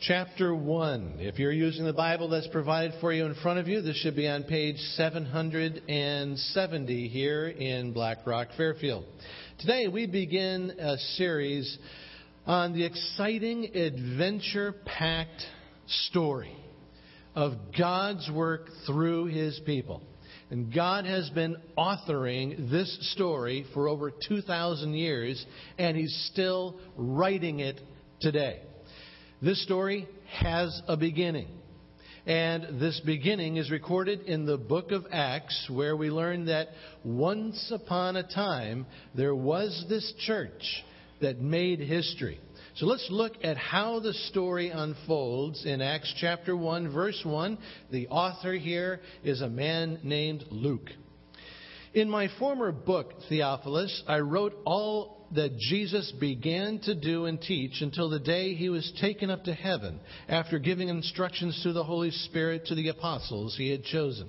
chapter 1. If you're using the Bible that's provided for you in front of you, this should be on page 770 here in Black Rock, Fairfield. Today we begin a series on the exciting adventure packed story of God's work through His people. And God has been authoring this story for over 2,000 years, and He's still writing it today. This story has a beginning. And this beginning is recorded in the book of Acts, where we learn that once upon a time there was this church that made history. So let's look at how the story unfolds in Acts chapter 1, verse 1. The author here is a man named Luke. In my former book, Theophilus, I wrote all that Jesus began to do and teach until the day he was taken up to heaven after giving instructions through the Holy Spirit to the apostles he had chosen.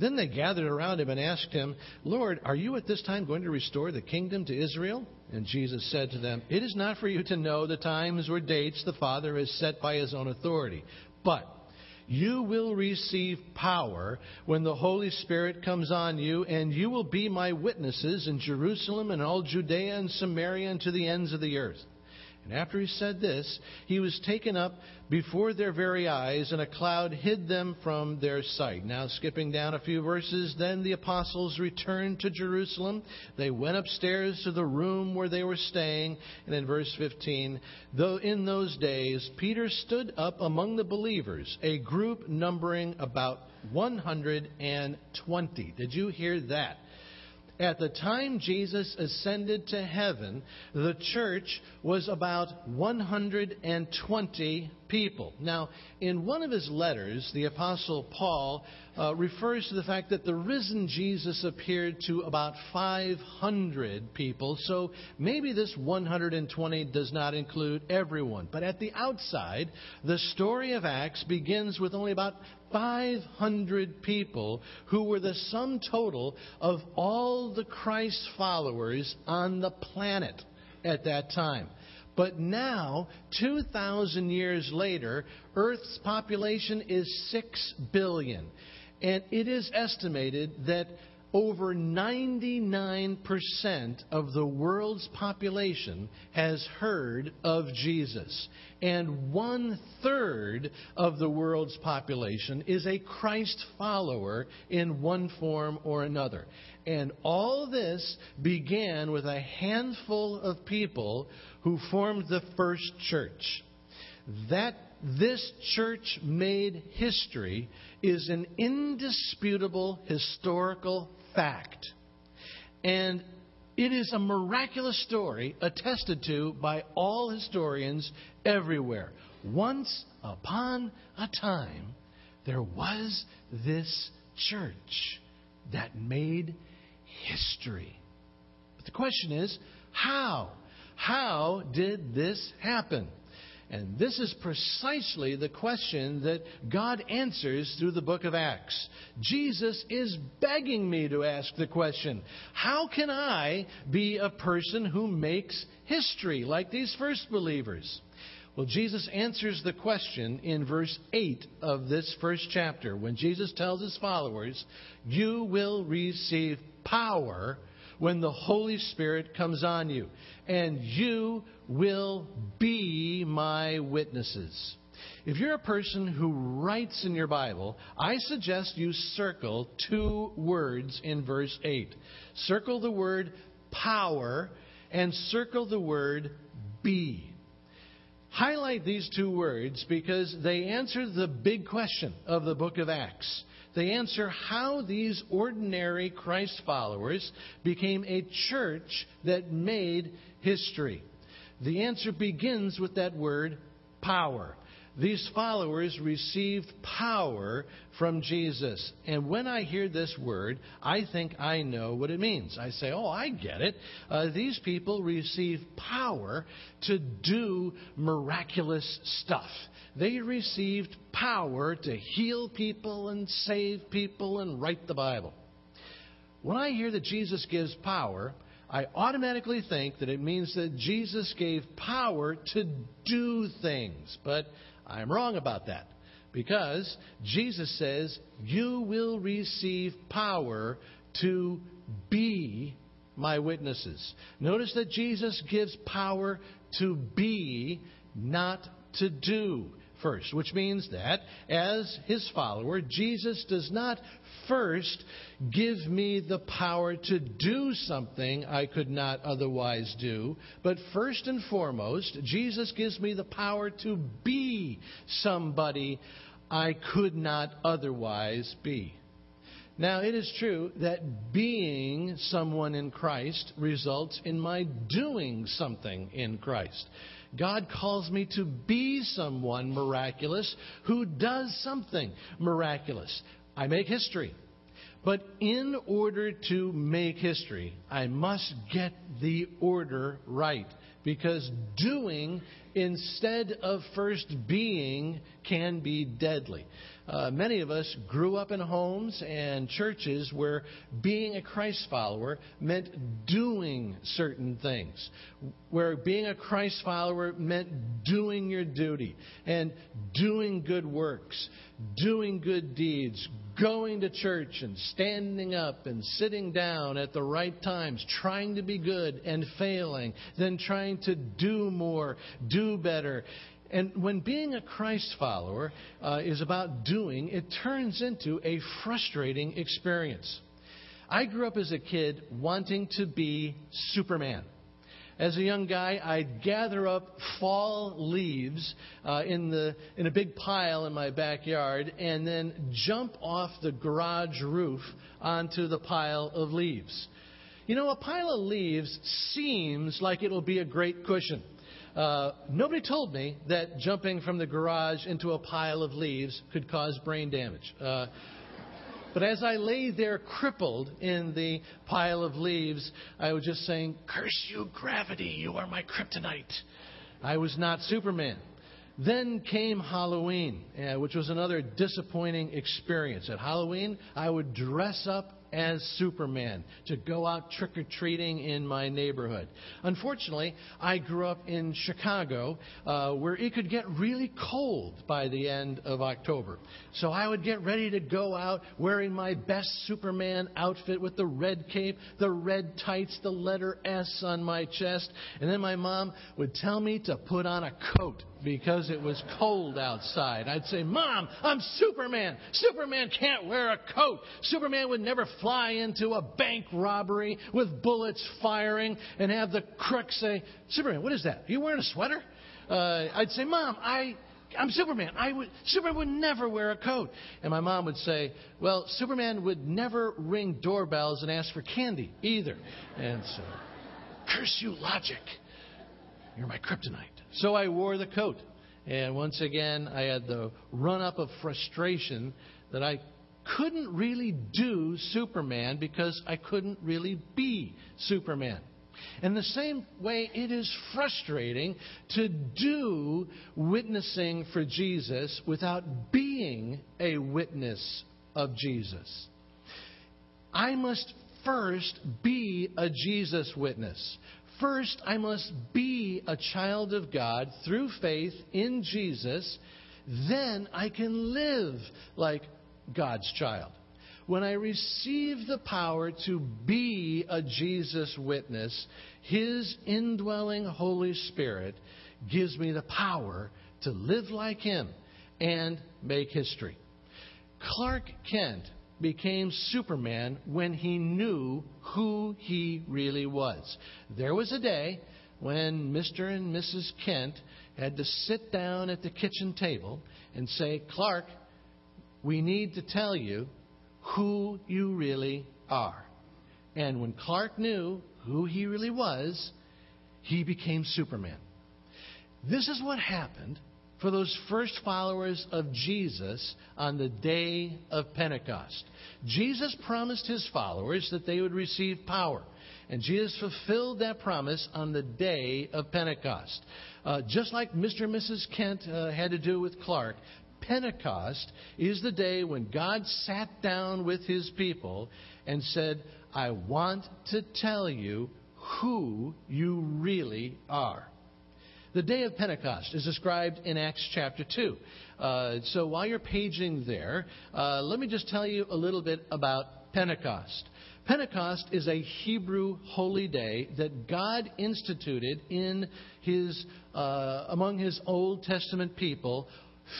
Then they gathered around him and asked him, Lord, are you at this time going to restore the kingdom to Israel? And Jesus said to them, It is not for you to know the times or dates the Father has set by his own authority. But you will receive power when the Holy Spirit comes on you, and you will be my witnesses in Jerusalem and all Judea and Samaria and to the ends of the earth. And after he said this, he was taken up before their very eyes, and a cloud hid them from their sight. Now, skipping down a few verses, then the apostles returned to Jerusalem. They went upstairs to the room where they were staying. And in verse 15, though in those days Peter stood up among the believers, a group numbering about 120. Did you hear that? At the time Jesus ascended to heaven, the church was about 120 people. Now, in one of his letters, the Apostle Paul uh, refers to the fact that the risen Jesus appeared to about 500 people, so maybe this 120 does not include everyone. But at the outside, the story of Acts begins with only about 500 people who were the sum total of all the Christ followers on the planet at that time. But now, 2,000 years later, Earth's population is 6 billion. And it is estimated that over 99% of the world's population has heard of Jesus. And one third of the world's population is a Christ follower in one form or another. And all this began with a handful of people who formed the first church. That this church made history is an indisputable historical fact. And it is a miraculous story attested to by all historians everywhere. Once upon a time, there was this church that made history. But the question is, how? How did this happen? And this is precisely the question that God answers through the book of Acts. Jesus is begging me to ask the question how can I be a person who makes history like these first believers? Well, Jesus answers the question in verse 8 of this first chapter when Jesus tells his followers, You will receive power when the Holy Spirit comes on you, and you will be my witnesses. If you're a person who writes in your Bible, I suggest you circle two words in verse 8. Circle the word power and circle the word be. Highlight these two words because they answer the big question of the book of Acts. They answer how these ordinary Christ followers became a church that made history. The answer begins with that word power. These followers received power from Jesus. And when I hear this word, I think I know what it means. I say, oh, I get it. Uh, these people received power to do miraculous stuff. They received power to heal people and save people and write the Bible. When I hear that Jesus gives power, I automatically think that it means that Jesus gave power to do things. But I'm wrong about that. Because Jesus says, You will receive power to be my witnesses. Notice that Jesus gives power to be, not to do first, which means that as his follower, Jesus does not first give me the power to do something I could not otherwise do, but first and foremost, Jesus gives me the power to be somebody I could not otherwise be. Now, it is true that being someone in Christ results in my doing something in Christ. God calls me to be someone miraculous who does something miraculous. I make history. But in order to make history, I must get the order right. Because doing instead of first being can be deadly. Uh, many of us grew up in homes and churches where being a Christ follower meant doing certain things. Where being a Christ follower meant doing your duty and doing good works, doing good deeds, going to church and standing up and sitting down at the right times, trying to be good and failing, then trying to do more, do better. And when being a Christ follower uh, is about doing, it turns into a frustrating experience. I grew up as a kid wanting to be Superman. As a young guy, I'd gather up fall leaves uh, in, the, in a big pile in my backyard and then jump off the garage roof onto the pile of leaves. You know, a pile of leaves seems like it'll be a great cushion. Uh, nobody told me that jumping from the garage into a pile of leaves could cause brain damage. Uh, but as I lay there crippled in the pile of leaves, I was just saying, Curse you, gravity, you are my kryptonite. I was not Superman. Then came Halloween, uh, which was another disappointing experience. At Halloween, I would dress up as Superman to go out trick or treating in my neighborhood. Unfortunately, I grew up in Chicago uh, where it could get really cold by the end of October. So I would get ready to go out wearing my best Superman outfit with the red cape, the red tights, the letter S on my chest. And then my mom would tell me to put on a coat because it was cold outside. I'd say, Mom, I'm Superman. Superman can't wear a coat. Superman would never fly into a bank robbery with bullets firing and have the crook say, Superman, what is that? Are you wearing a sweater? Uh, I'd say, Mom, I. I'm Superman. I would, Superman would never wear a coat. And my mom would say, Well, Superman would never ring doorbells and ask for candy either. And so, curse you, logic. You're my kryptonite. So I wore the coat. And once again, I had the run up of frustration that I couldn't really do Superman because I couldn't really be Superman. In the same way, it is frustrating to do witnessing for Jesus without being a witness of Jesus. I must first be a Jesus witness. First, I must be a child of God through faith in Jesus. Then I can live like God's child. When I receive the power to be a Jesus witness, His indwelling Holy Spirit gives me the power to live like Him and make history. Clark Kent became Superman when he knew who he really was. There was a day when Mr. and Mrs. Kent had to sit down at the kitchen table and say, Clark, we need to tell you who you really are. And when Clark knew who he really was, he became Superman. This is what happened for those first followers of Jesus on the day of Pentecost. Jesus promised his followers that they would receive power. And Jesus fulfilled that promise on the day of Pentecost. Uh, just like Mr. and Mrs. Kent uh, had to do with Clark, Pentecost is the day when God sat down with his people and said, I want to tell you who you really are. The day of Pentecost is described in Acts chapter 2. Uh, so while you're paging there, uh, let me just tell you a little bit about Pentecost. Pentecost is a Hebrew holy day that God instituted in his, uh, among his Old Testament people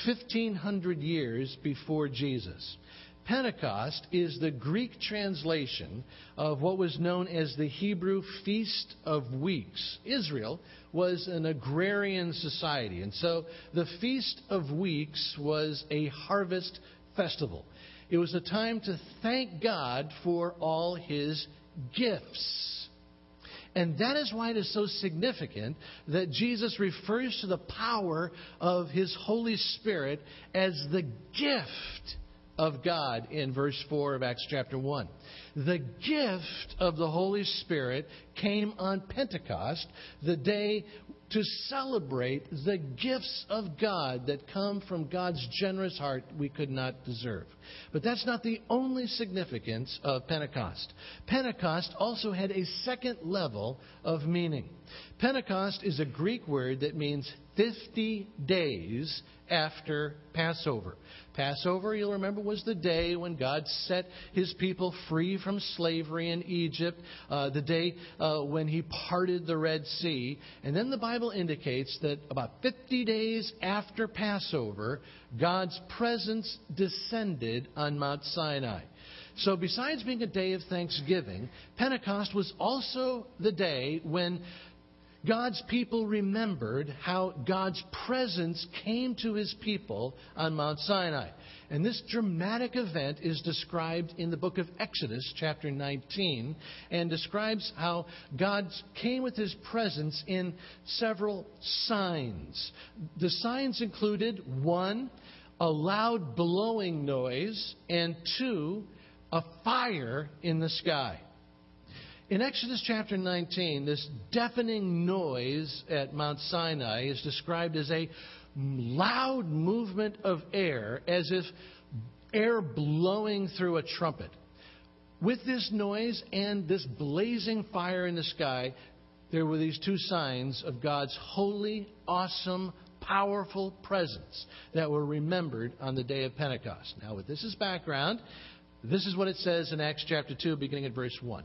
1,500 years before Jesus. Pentecost is the Greek translation of what was known as the Hebrew Feast of Weeks. Israel was an agrarian society, and so the Feast of Weeks was a harvest festival. It was a time to thank God for all his gifts. And that is why it is so significant that Jesus refers to the power of his Holy Spirit as the gift of God in verse 4 of Acts chapter 1. The gift of the Holy Spirit came on Pentecost, the day to celebrate the gifts of God that come from God's generous heart we could not deserve. But that's not the only significance of Pentecost. Pentecost also had a second level of meaning. Pentecost is a Greek word that means 50 days after Passover. Passover, you'll remember, was the day when God set his people free from slavery in Egypt, uh, the day uh, when he parted the Red Sea. And then the Bible indicates that about 50 days after Passover, God's presence descended on Mount Sinai. So, besides being a day of thanksgiving, Pentecost was also the day when God's people remembered how God's presence came to his people on Mount Sinai. And this dramatic event is described in the book of Exodus, chapter 19, and describes how God came with his presence in several signs. The signs included one, a loud blowing noise, and two, a fire in the sky. In Exodus chapter 19, this deafening noise at Mount Sinai is described as a loud movement of air, as if air blowing through a trumpet. With this noise and this blazing fire in the sky, there were these two signs of God's holy, awesome, powerful presence that were remembered on the day of Pentecost. Now, with this as background, this is what it says in Acts chapter 2, beginning at verse 1.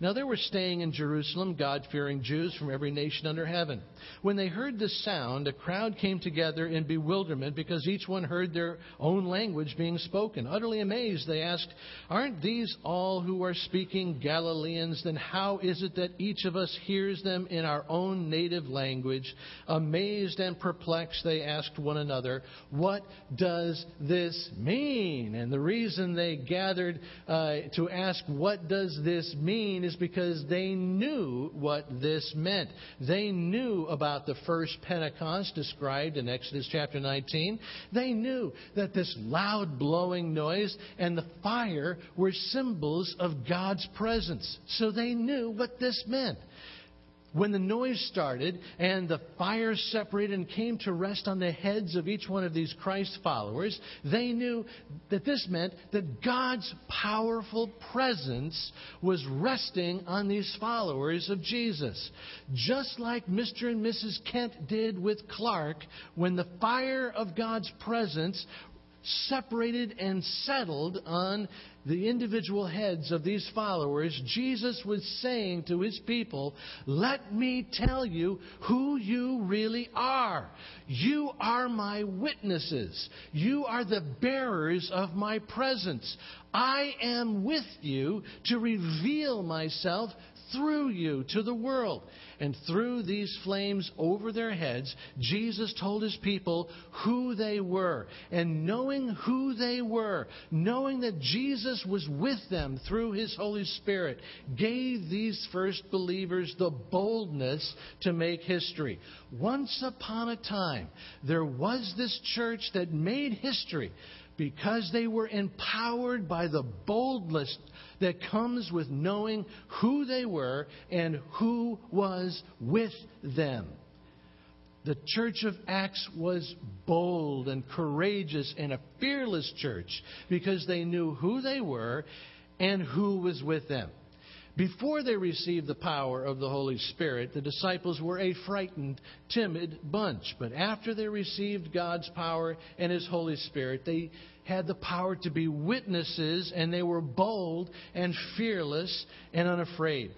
Now there were staying in Jerusalem God fearing Jews from every nation under heaven. When they heard this sound, a crowd came together in bewilderment because each one heard their own language being spoken. Utterly amazed, they asked, Aren't these all who are speaking Galileans? Then how is it that each of us hears them in our own native language? Amazed and perplexed, they asked one another, What does this mean? And the reason they gathered uh, to ask, What does this mean? is because they knew what this meant. They knew about the first Pentecost described in Exodus chapter 19. They knew that this loud blowing noise and the fire were symbols of God's presence. So they knew what this meant. When the noise started and the fire separated and came to rest on the heads of each one of these Christ followers, they knew that this meant that God's powerful presence was resting on these followers of Jesus. Just like Mr. and Mrs. Kent did with Clark, when the fire of God's presence separated and settled on the individual heads of these followers, Jesus was saying to his people, Let me tell you who you really are. You are my witnesses. You are the bearers of my presence. I am with you to reveal myself through you to the world. And through these flames over their heads, Jesus told his people who they were. And knowing who they were, knowing that Jesus was with them through his Holy Spirit, gave these first believers the boldness to make history. Once upon a time, there was this church that made history because they were empowered by the boldness that comes with knowing who they were and who was with them. The church of Acts was bold and courageous and a fearless church because they knew who they were and who was with them. Before they received the power of the Holy Spirit, the disciples were a frightened, timid bunch. But after they received God's power and His Holy Spirit, they had the power to be witnesses, and they were bold and fearless and unafraid.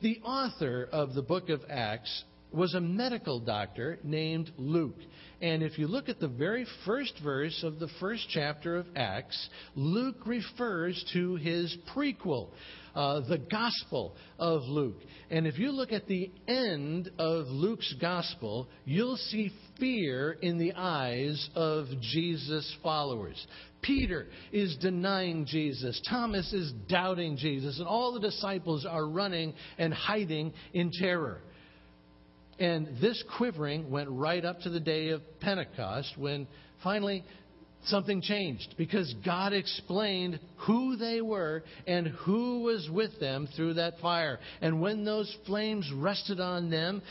The author of the book of Acts was a medical doctor named Luke. And if you look at the very first verse of the first chapter of Acts, Luke refers to his prequel uh, the Gospel of Luke. And if you look at the end of Luke's Gospel, you'll see fear in the eyes of Jesus' followers. Peter is denying Jesus. Thomas is doubting Jesus. And all the disciples are running and hiding in terror. And this quivering went right up to the day of Pentecost when finally something changed because God explained who they were and who was with them through that fire. And when those flames rested on them,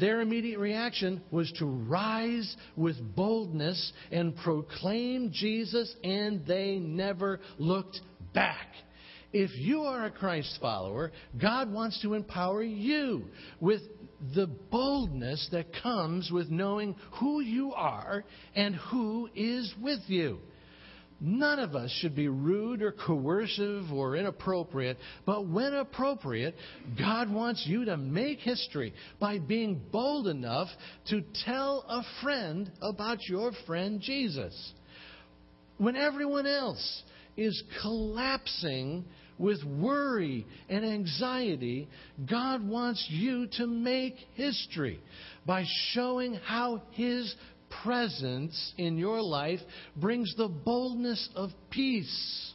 their immediate reaction was to rise with boldness and proclaim Jesus, and they never looked back. If you are a Christ follower, God wants to empower you with the boldness that comes with knowing who you are and who is with you. None of us should be rude or coercive or inappropriate, but when appropriate, God wants you to make history by being bold enough to tell a friend about your friend Jesus. When everyone else is collapsing with worry and anxiety, God wants you to make history by showing how His presence in your life brings the boldness of peace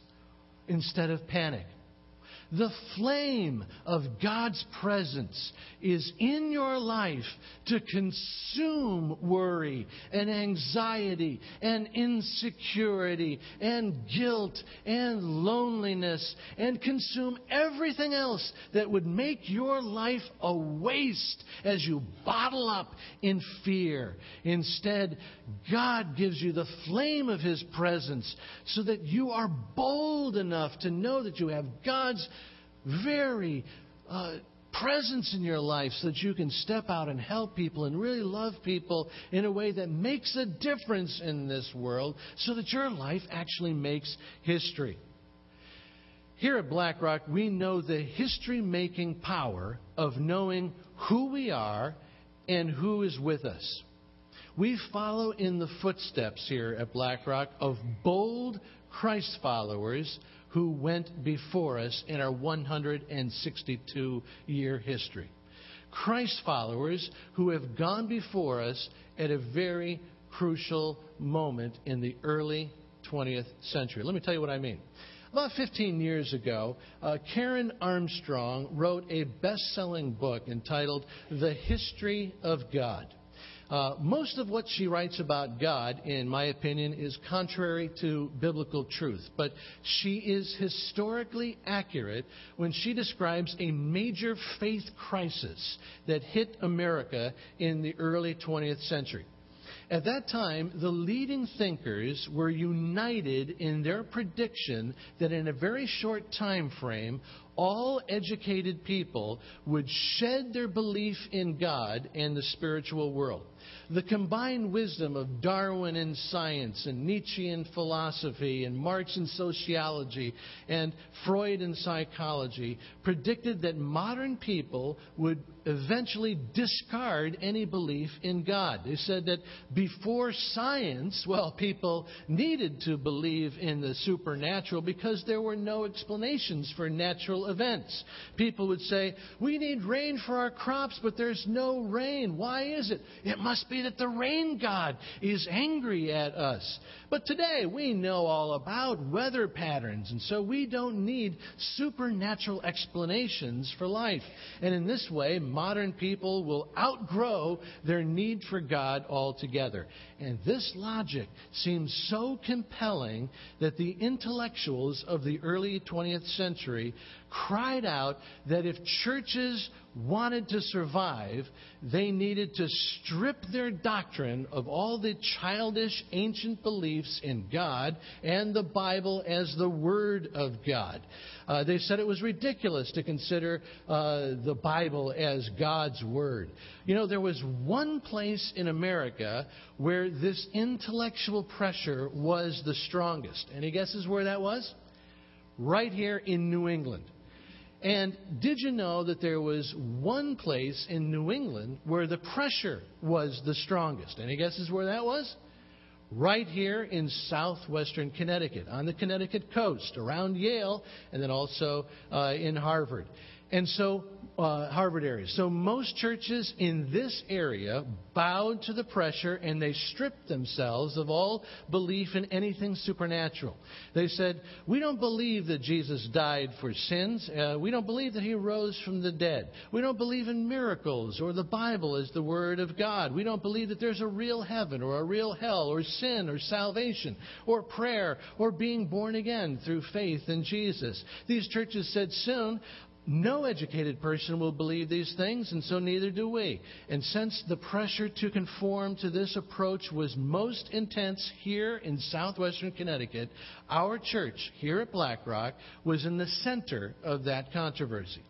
instead of panic. The flame of God's presence is in your life to consume worry and anxiety and insecurity and guilt and loneliness and consume everything else that would make your life a waste as you bottle up in fear. Instead, God gives you the flame of His presence so that you are bold enough to know that you have God's very uh, presence in your life so that you can step out and help people and really love people in a way that makes a difference in this world so that your life actually makes history. Here at BlackRock, we know the history making power of knowing who we are and who is with us. We follow in the footsteps here at BlackRock of bold Christ followers who went before us in our 162 year history. Christ followers who have gone before us at a very crucial moment in the early 20th century. Let me tell you what I mean. About 15 years ago, uh, Karen Armstrong wrote a best selling book entitled The History of God. Uh, most of what she writes about God, in my opinion, is contrary to biblical truth. But she is historically accurate when she describes a major faith crisis that hit America in the early 20th century. At that time, the leading thinkers were united in their prediction that in a very short time frame, all educated people would shed their belief in God and the spiritual world. The combined wisdom of Darwin in science and Nietzsche in philosophy and Marx in sociology and Freud in psychology predicted that modern people would eventually discard any belief in God. They said that before science, well, people needed to believe in the supernatural because there were no explanations for natural events. People would say, We need rain for our crops, but there's no rain. Why is it? It must be that the rain god is angry at us. But today we know all about weather patterns, and so we don't need supernatural explanations for life. And in this way, modern people will outgrow their need for God altogether. And this logic seems so compelling that the intellectuals of the early 20th century cried out that if churches wanted to survive, they needed to strip their doctrine of all the childish ancient beliefs in God and the Bible as the Word of God. Uh, they said it was ridiculous to consider uh, the Bible as God's Word. You know, there was one place in America where this intellectual pressure was the strongest. Any guesses where that was? Right here in New England. And did you know that there was one place in New England where the pressure was the strongest? Any guesses where that was? Right here in southwestern Connecticut, on the Connecticut coast, around Yale, and then also uh, in Harvard. And so uh, Harvard area. So most churches in this area bowed to the pressure and they stripped themselves of all belief in anything supernatural. They said, We don't believe that Jesus died for sins. Uh, we don't believe that he rose from the dead. We don't believe in miracles or the Bible as the Word of God. We don't believe that there's a real heaven or a real hell or sin or salvation or prayer or being born again through faith in Jesus. These churches said soon, no educated person will believe these things, and so neither do we. And since the pressure to conform to this approach was most intense here in southwestern Connecticut, our church here at Black Rock was in the center of that controversy.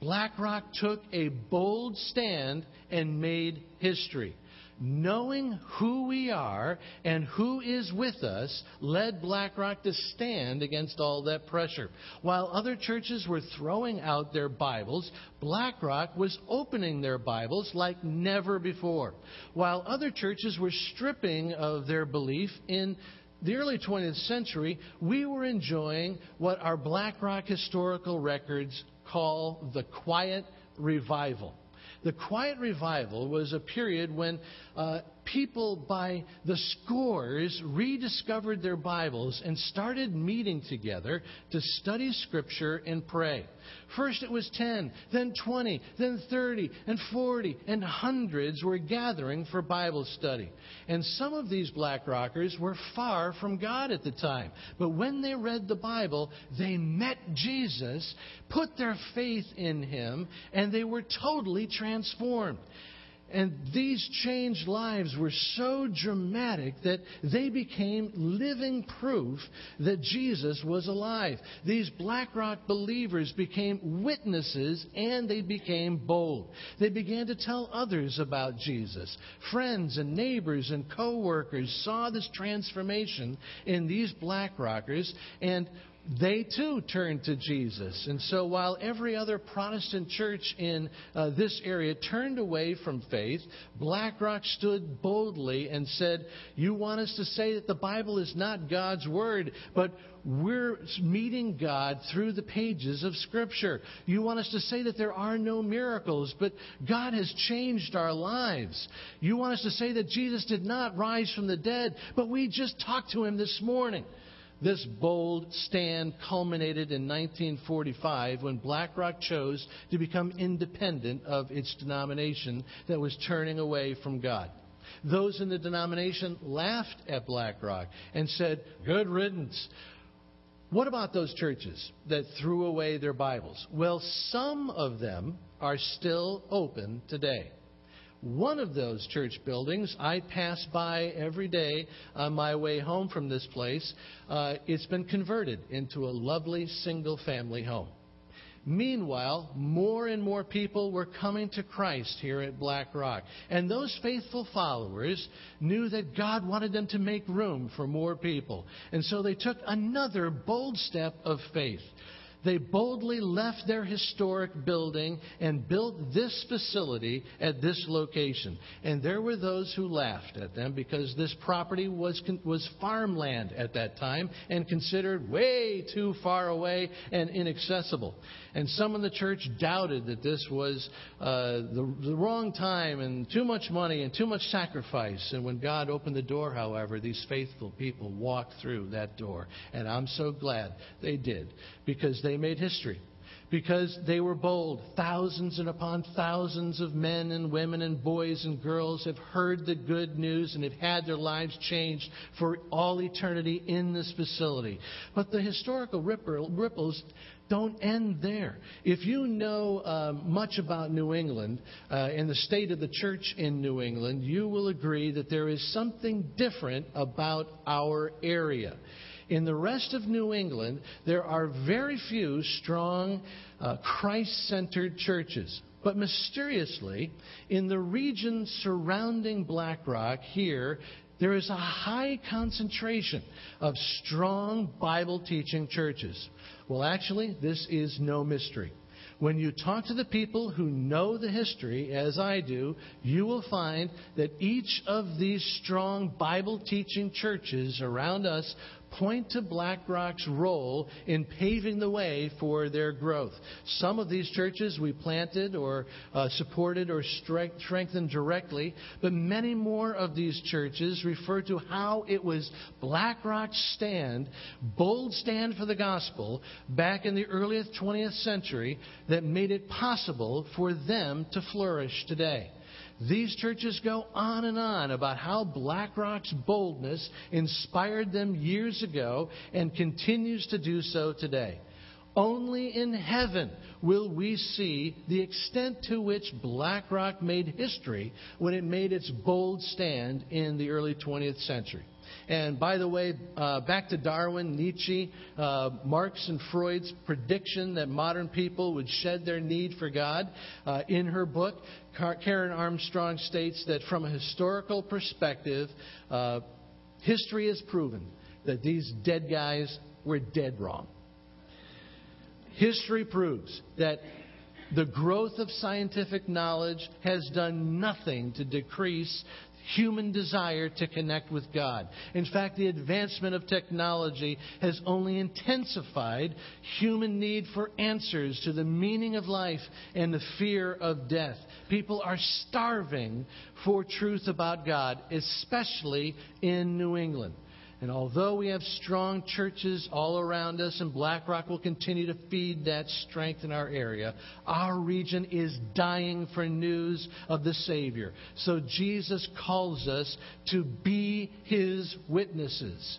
Black Rock took a bold stand and made history knowing who we are and who is with us led BlackRock to stand against all that pressure. While other churches were throwing out their Bibles, BlackRock was opening their Bibles like never before. While other churches were stripping of their belief in the early 20th century, we were enjoying what our BlackRock historical records call the quiet revival. The Quiet Revival was a period when uh, people by the scores rediscovered their Bibles and started meeting together to study Scripture and pray. First it was 10, then 20, then 30, and 40, and hundreds were gathering for Bible study. And some of these black rockers were far from God at the time. But when they read the Bible, they met Jesus, put their faith in him, and they were totally transformed. And these changed lives were so dramatic that they became living proof that Jesus was alive. These Black Rock believers became witnesses and they became bold. They began to tell others about Jesus. Friends and neighbors and co workers saw this transformation in these Black Rockers and they too turned to Jesus. And so while every other Protestant church in uh, this area turned away from faith, BlackRock stood boldly and said, You want us to say that the Bible is not God's Word, but we're meeting God through the pages of Scripture. You want us to say that there are no miracles, but God has changed our lives. You want us to say that Jesus did not rise from the dead, but we just talked to him this morning. This bold stand culminated in 1945 when BlackRock chose to become independent of its denomination that was turning away from God. Those in the denomination laughed at BlackRock and said, Good riddance. What about those churches that threw away their Bibles? Well, some of them are still open today. One of those church buildings I pass by every day on my way home from this place. Uh, it's been converted into a lovely single family home. Meanwhile, more and more people were coming to Christ here at Black Rock. And those faithful followers knew that God wanted them to make room for more people. And so they took another bold step of faith they boldly left their historic building and built this facility at this location. And there were those who laughed at them because this property was, was farmland at that time and considered way too far away and inaccessible. And some in the church doubted that this was uh, the, the wrong time and too much money and too much sacrifice. And when God opened the door, however, these faithful people walked through that door. And I'm so glad they did because they made history because they were bold. Thousands and upon thousands of men and women and boys and girls have heard the good news and have had their lives changed for all eternity in this facility. But the historical ripples don't end there. If you know uh, much about New England uh, and the state of the church in New England, you will agree that there is something different about our area. In the rest of New England, there are very few strong uh, Christ centered churches. But mysteriously, in the region surrounding Black Rock here, there is a high concentration of strong Bible teaching churches. Well, actually, this is no mystery. When you talk to the people who know the history, as I do, you will find that each of these strong Bible teaching churches around us point to BlackRock's role in paving the way for their growth. Some of these churches we planted or uh, supported or strengthened directly, but many more of these churches refer to how it was BlackRock's stand, bold stand for the gospel, back in the early 20th century that made it possible for them to flourish today. These churches go on and on about how BlackRock's boldness inspired them years ago and continues to do so today. Only in heaven will we see the extent to which BlackRock made history when it made its bold stand in the early 20th century. And by the way, uh, back to Darwin, Nietzsche, uh, Marx, and Freud's prediction that modern people would shed their need for God. Uh, in her book, Karen Armstrong states that from a historical perspective, uh, history has proven that these dead guys were dead wrong. History proves that the growth of scientific knowledge has done nothing to decrease human desire to connect with God. In fact, the advancement of technology has only intensified human need for answers to the meaning of life and the fear of death. People are starving for truth about God, especially in New England. And although we have strong churches all around us, and BlackRock will continue to feed that strength in our area, our region is dying for news of the Savior. So Jesus calls us to be His witnesses.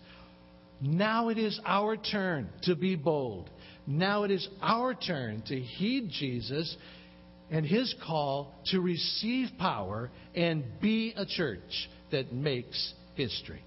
Now it is our turn to be bold. Now it is our turn to heed Jesus and His call to receive power and be a church that makes history.